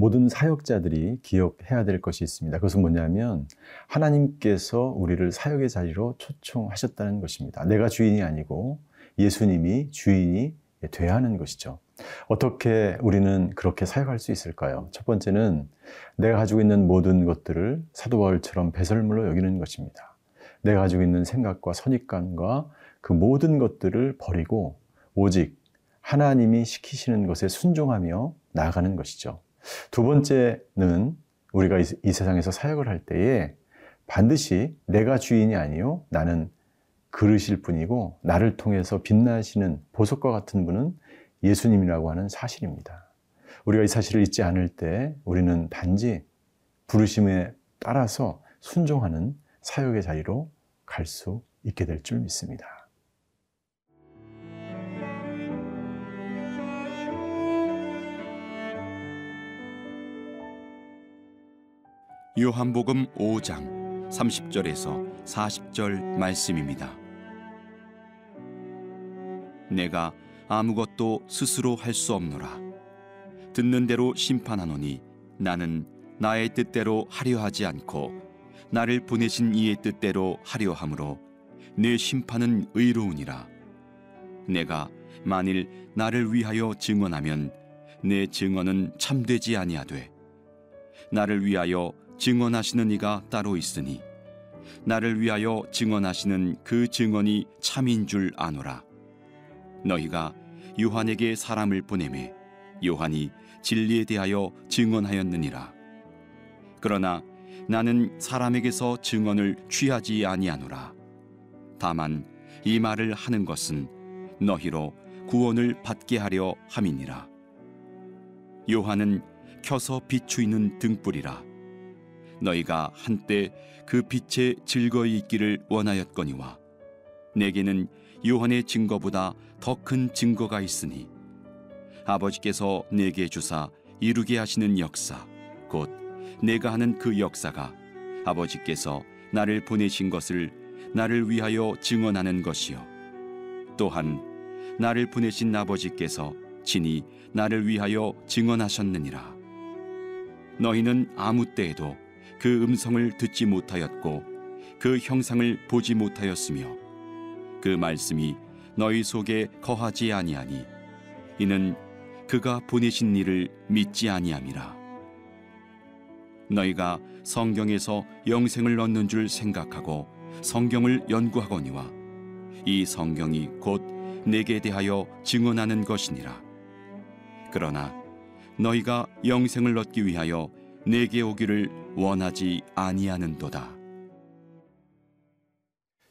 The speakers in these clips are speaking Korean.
모든 사역자들이 기억해야 될 것이 있습니다. 그것은 뭐냐면 하나님께서 우리를 사역의 자리로 초청하셨다는 것입니다. 내가 주인이 아니고 예수님이 주인이 돼야 하는 것이죠. 어떻게 우리는 그렇게 사역할 수 있을까요? 첫 번째는 내가 가지고 있는 모든 것들을 사도 바울처럼 배설물로 여기는 것입니다. 내가 가지고 있는 생각과 선입관과 그 모든 것들을 버리고 오직 하나님이 시키시는 것에 순종하며 나아가는 것이죠. 두 번째는 우리가 이 세상에서 사역을 할 때에 반드시 내가 주인이 아니요 나는 그릇일 뿐이고 나를 통해서 빛나시는 보석과 같은 분은 예수님이라고 하는 사실입니다. 우리가 이 사실을 잊지 않을 때 우리는 단지 부르심에 따라서 순종하는 사역의 자리로 갈 수 있게 될 줄 믿습니다. 요한복음 5장 30절에서 40절 말씀입니다. 내가 아무것도 스스로 할 수 없노라. 듣는 대로 심판하노니 나는 나의 뜻대로 하려 하지 않고 나를 보내신 이의 뜻대로 하려 함으로 내 심판은 의로우니라. 내가 만일 나를 위하여 증언하면 내 증언은 참되지 아니하되 나를 위하여 증언하시는 이가 따로 있으니 나를 위하여 증언하시는 그 증언이 참인 줄 아노라. 너희가 요한에게 사람을 보내매 요한이 진리에 대하여 증언하였느니라. 그러나 나는 사람에게서 증언을 취하지 아니하노라. 다만 이 말을 하는 것은 너희로 구원을 받게 하려 함이니라. 요한은 켜서 비추이는 등불이라 너희가 한때 그 빛에 즐거이 있기를 원하였거니와 내게는 요한의 증거보다 더 큰 증거가 있으니 아버지께서 내게 주사 이루게 하시는 역사 곧 내가 하는 그 역사가 아버지께서 나를 보내신 것을 나를 위하여 증언하는 것이요. 또한 나를 보내신 아버지께서 친히 나를 위하여 증언하셨느니라. 너희는 아무 때에도 그 음성을 듣지 못하였고 그 형상을 보지 못하였으며 그 말씀이 너희 속에 거하지 아니하니 이는 그가 보내신 일을 믿지 아니함이라. 너희가 성경에서 영생을 얻는 줄 생각하고 성경을 연구하거니와 이 성경이 곧 내게 대하여 증언하는 것이니라. 그러나 너희가 영생을 얻기 위하여 내게 오기를 원하지 아니하는도다.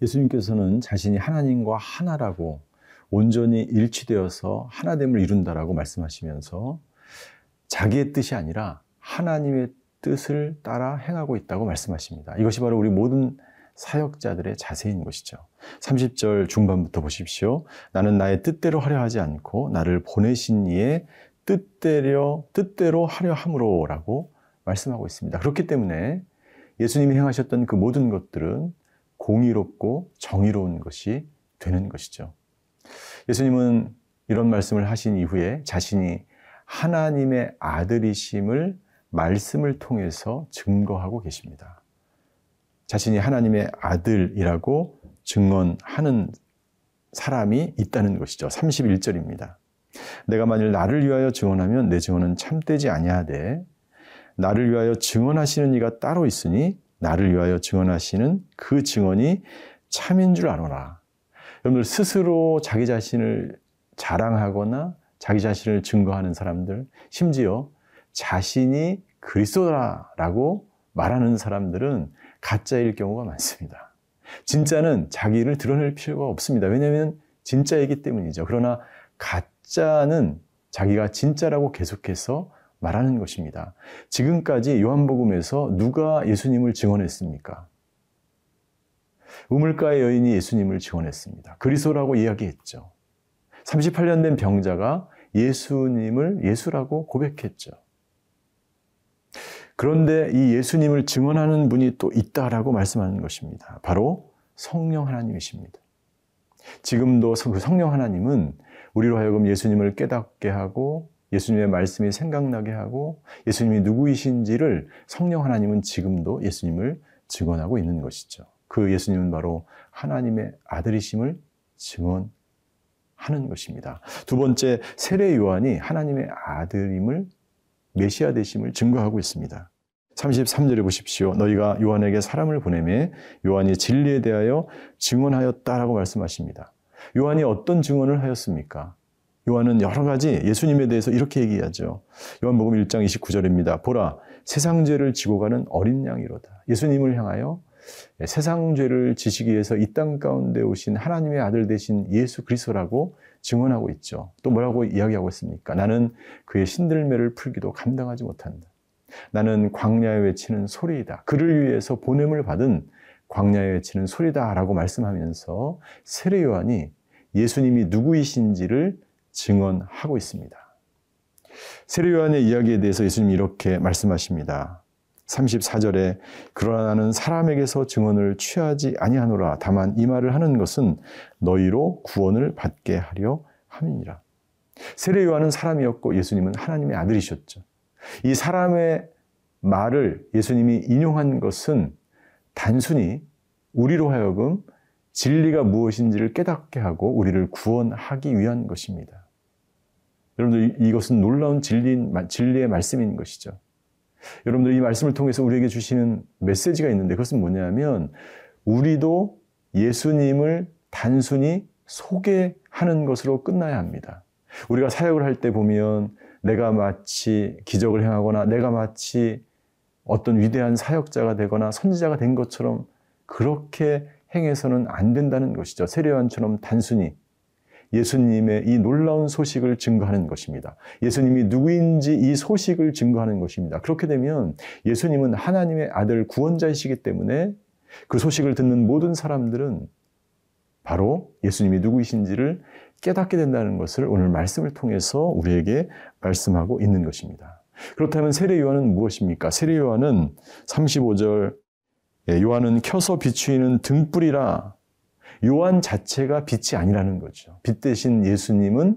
예수님께서는 자신이 하나님과 하나라고 온전히 일치되어서 하나됨을 이룬다라고 말씀하시면서 자기의 뜻이 아니라 하나님의 뜻을 따라 행하고 있다고 말씀하십니다. 이것이 바로 우리 모든 사역자들의 자세인 것이죠. 30절 중반부터 보십시오. 나는 나의 뜻대로 하려 하지 않고 나를 보내신 이의 뜻대로 뜻대로 하려 함으로라고 말씀하고 있습니다. 그렇기 때문에 예수님이 행하셨던 그 모든 것들은 공의롭고 정의로운 것이 되는 것이죠. 예수님은 이런 말씀을 하신 이후에 자신이 하나님의 아들이심을 말씀을 통해서 증거하고 계십니다. 자신이 하나님의 아들이라고 증언하는 사람이 있다는 것이죠. 31절입니다. 내가 만일 나를 위하여 증언하면 내 증언은 참되지 아니하되 나를 위하여 증언하시는 이가 따로 있으니 나를 위하여 증언하시는 그 증언이 참인 줄 아노라. 여러분들 스스로 자기 자신을 자랑하거나 자기 자신을 증거하는 사람들, 심지어 자신이 그리스도라라고 말하는 사람들은 가짜일 경우가 많습니다. 진짜는 자기를 드러낼 필요가 없습니다. 왜냐하면 진짜이기 때문이죠. 그러나 가짜는 자기가 진짜라고 계속해서 말하는 것입니다. 지금까지 요한복음에서 누가 예수님을 증언했습니까? 우물가의 여인이 예수님을 증언했습니다. 그리스도라고 이야기했죠. 38년 된 병자가 예수님을 예수라고 고백했죠. 그런데 이 예수님을 증언하는 분이 또 있다라고 말씀하는 것입니다. 바로 성령 하나님이십니다. 지금도 그 성령 하나님은 우리로 하여금 예수님을 깨닫게 하고 예수님의 말씀이 생각나게 하고 예수님이 누구이신지를 성령 하나님은 지금도 예수님을 증언하고 있는 것이죠. 그 예수님은 바로 하나님의 아들이심을 증언하는 것입니다. 두 번째, 세례 요한이 하나님의 아들임을 메시아 되심을 증거하고 있습니다. 33절에 보십시오. 너희가 요한에게 사람을 보내매 요한이 진리에 대하여 증언하였다라고 말씀하십니다. 요한이 어떤 증언을 하였습니까? 요한은 여러 가지 예수님에 대해서 이렇게 얘기하죠. 요한복음 1장 29절입니다. 보라, 세상 죄를 지고 가는 어린 양이로다. 예수님을 향하여 세상 죄를 지시기 위해서 이 땅 가운데 오신 하나님의 아들 되신 예수 그리스도라고 증언하고 있죠. 또 뭐라고 이야기하고 있습니까? 나는 그의 신들매를 풀기도 감당하지 못한다. 나는 광야에 외치는 소리이다. 그를 위해서 보냄을 받은 광야에 외치는 소리다라고 말씀하면서 세례 요한이 예수님이 누구이신지를 증언하고 있습니다. 세례 요한의 이야기에 대해서 예수님이 이렇게 말씀하십니다. 34절에 그러나 나는 사람에게서 증언을 취하지 아니하노라 다만 이 말을 하는 것은 너희로 구원을 받게 하려 함이니라. 세례 요한은 사람이었고 예수님은 하나님의 아들이셨죠. 이 사람의 말을 예수님이 인용한 것은 단순히 우리로 하여금 진리가 무엇인지를 깨닫게 하고 우리를 구원하기 위한 것입니다. 여러분들 이것은 놀라운 진리, 진리의 말씀인 것이죠. 여러분들 이 말씀을 통해서 우리에게 주시는 메시지가 있는데 그것은 뭐냐면 우리도 예수님을 단순히 소개하는 것으로 끝나야 합니다. 우리가 사역을 할 때 보면 내가 마치 기적을 행하거나 내가 마치 어떤 위대한 사역자가 되거나 선지자가 된 것처럼 그렇게 행해서는 안 된다는 것이죠. 세례요한처럼 단순히 예수님의 이 놀라운 소식을 증거하는 것입니다. 예수님이 누구인지 이 소식을 증거하는 것입니다. 그렇게 되면 예수님은 하나님의 아들 구원자이시기 때문에 그 소식을 듣는 모든 사람들은 바로 예수님이 누구이신지를 깨닫게 된다는 것을 오늘 말씀을 통해서 우리에게 말씀하고 있는 것입니다. 그렇다면 세례 요한은 무엇입니까? 세례 요한은 35절 예, 요한은 켜서 비추이는 등불이라 요한 자체가 빛이 아니라는 거죠. 빛 대신 예수님은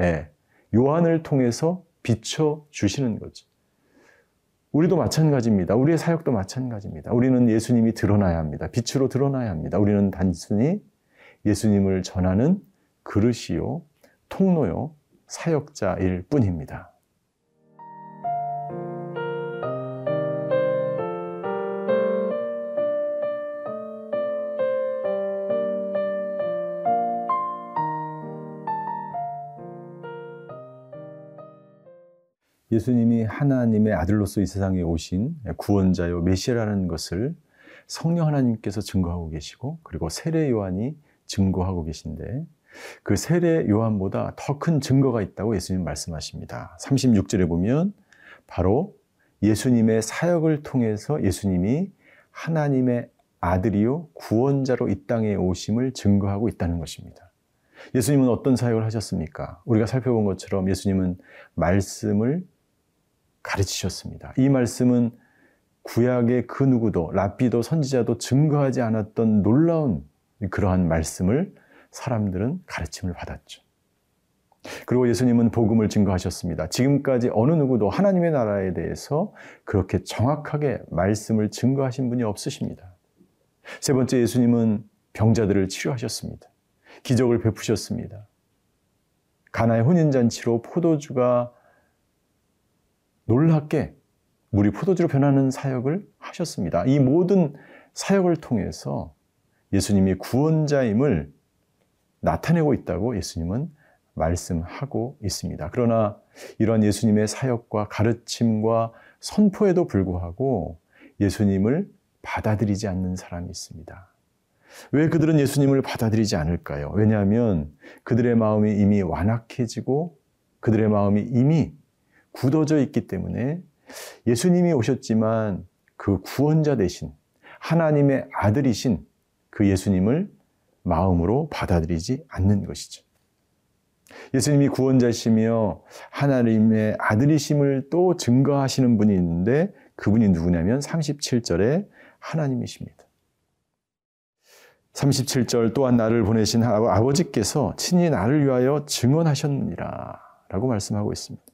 예, 요한을 통해서 비춰 주시는 거죠. 우리도 마찬가지입니다. 우리의 사역도 마찬가지입니다. 우리는 예수님이 드러나야 합니다. 빛으로 드러나야 합니다. 우리는 단순히 예수님을 전하는 그릇이요, 통로요, 사역자일 뿐입니다. 예수님이 하나님의 아들로서 이 세상에 오신 구원자요 메시아라는 것을 성령 하나님께서 증거하고 계시고 그리고 세례 요한이 증거하고 계신데 그 세례 요한보다 더 큰 증거가 있다고 예수님 말씀하십니다. 36절에 보면 바로 예수님의 사역을 통해서 예수님이 하나님의 아들이요 구원자로 이 땅에 오심을 증거하고 있다는 것입니다. 예수님은 어떤 사역을 하셨습니까? 우리가 살펴본 것처럼 예수님은 말씀을 가르치셨습니다. 이 말씀은 구약의 그 누구도 랍비도 선지자도 증거하지 않았던 놀라운 그러한 말씀을 사람들은 가르침을 받았죠. 그리고 예수님은 복음을 증거하셨습니다. 지금까지 어느 누구도 하나님의 나라에 대해서 그렇게 정확하게 말씀을 증거하신 분이 없으십니다. 세 번째 예수님은 병자들을 치료하셨습니다. 기적을 베푸셨습니다. 가나의 혼인잔치로 포도주가 놀랍게 물이 포도주로 변하는 사역을 하셨습니다. 이 모든 사역을 통해서 예수님이 구원자임을 나타내고 있다고 예수님은 말씀하고 있습니다. 그러나 이런 예수님의 사역과 가르침과 선포에도 불구하고 예수님을 받아들이지 않는 사람이 있습니다. 왜 그들은 예수님을 받아들이지 않을까요? 왜냐하면 그들의 마음이 이미 완악해지고 그들의 마음이 이미 굳어져 있기 때문에 예수님이 오셨지만 그 구원자 대신 하나님의 아들이신 그 예수님을 마음으로 받아들이지 않는 것이죠. 예수님이 구원자시며 하나님의 아들이심을 또 증거하시는 분이 있는데 그분이 누구냐면 37절에 하나님이십니다. 37절 또한 나를 보내신 아버지께서 친히 나를 위하여 증언하셨느니라 라고 말씀하고 있습니다.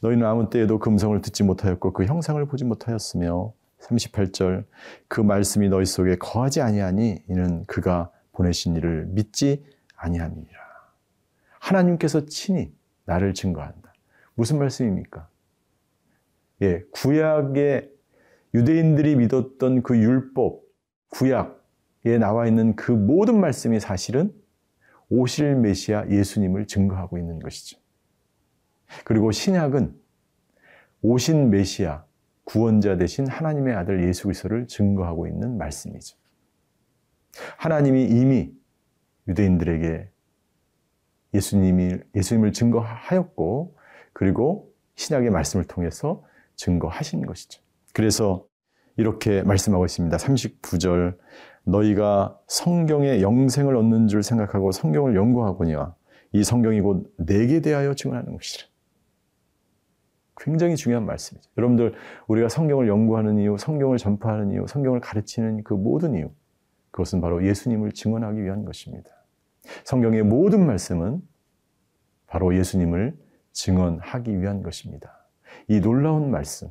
너희는 아무 때에도 금성을 듣지 못하였고 그 형상을 보지 못하였으며 38절 그 말씀이 너희 속에 거하지 아니하니 이는 그가 보내신 이를 믿지 아니함이니라. 하나님께서 친히 나를 증거한다. 무슨 말씀입니까? 예, 구약의 유대인들이 믿었던 그 율법, 구약에 나와 있는 그 모든 말씀이 사실은 오실 메시아 예수님을 증거하고 있는 것이죠. 그리고 신약은 오신 메시아, 구원자 되신 하나님의 아들 예수 그리스도를 증거하고 있는 말씀이죠. 하나님이 이미 유대인들에게 예수님이 예수님을 증거하였고 그리고 신약의 말씀을 통해서 증거하신 것이죠. 그래서 이렇게 말씀하고 있습니다. 39절 너희가 성경의 영생을 얻는 줄 생각하고 성경을 연구하거니와 이 성경이 곧 내게 대하여 증언하는 것이라. 굉장히 중요한 말씀이죠. 여러분들 우리가 성경을 연구하는 이유, 성경을 전파하는 이유, 성경을 가르치는 그 모든 이유 그것은 바로 예수님을 증언하기 위한 것입니다. 성경의 모든 말씀은 바로 예수님을 증언하기 위한 것입니다. 이 놀라운 말씀.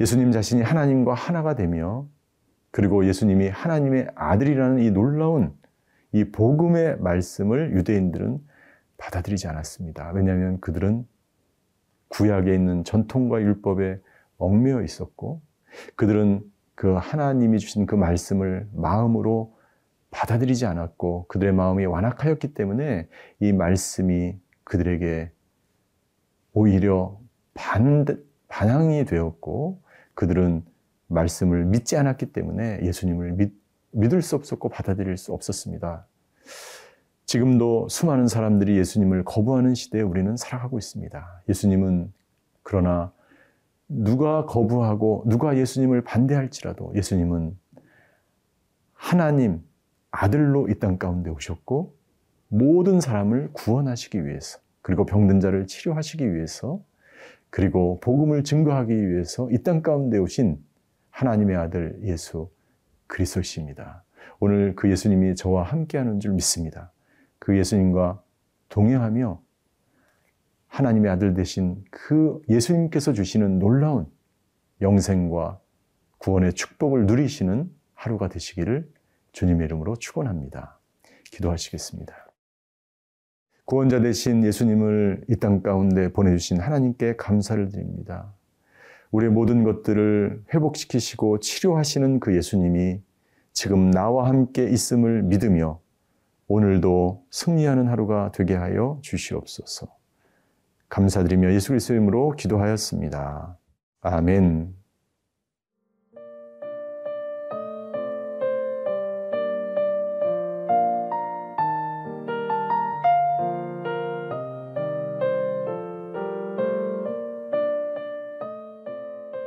예수님 자신이 하나님과 하나가 되며 그리고 예수님이 하나님의 아들이라는 이 놀라운 이 복음의 말씀을 유대인들은 받아들이지 않았습니다. 왜냐하면 그들은 구약에 있는 전통과 율법에 얽매여 있었고 그들은 그 하나님이 주신 그 말씀을 마음으로 받아들이지 않았고 그들의 마음이 완악하였기 때문에 이 말씀이 그들에게 오히려 반, 반항이 되었고 그들은 말씀을 믿지 않았기 때문에 예수님을 믿, 믿을 수 없었고 받아들일 수 없었습니다. 지금도 수많은 사람들이 예수님을 거부하는 시대에 우리는 살아가고 있습니다. 예수님은 그러나 누가 거부하고 누가 예수님을 반대할지라도 예수님은 하나님 아들로 이 땅 가운데 오셨고 모든 사람을 구원하시기 위해서 그리고 병든 자를 치료하시기 위해서 그리고 복음을 증거하기 위해서 이 땅 가운데 오신 하나님의 아들 예수 그리스도십니다. 오늘 그 예수님이 저와 함께하는 줄 믿습니다. 그 예수님과 동행하며 하나님의 아들 되신 그 예수님께서 주시는 놀라운 영생과 구원의 축복을 누리시는 하루가 되시기를 주님의 이름으로 축원합니다. 기도하시겠습니다. 구원자 되신 예수님을 이 땅 가운데 보내주신 하나님께 감사를 드립니다. 우리의 모든 것들을 회복시키시고 치료하시는 그 예수님이 지금 나와 함께 있음을 믿으며 오늘도 승리하는 하루가 되게 하여 주시옵소서. 감사드리며 예수 그리스도 이름으로 기도하였습니다. 아멘.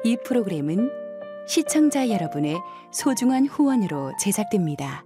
이 프로그램은 시청자 여러분의 소중한 후원으로 제작됩니다.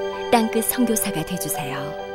땅끝 성교사가 되주세요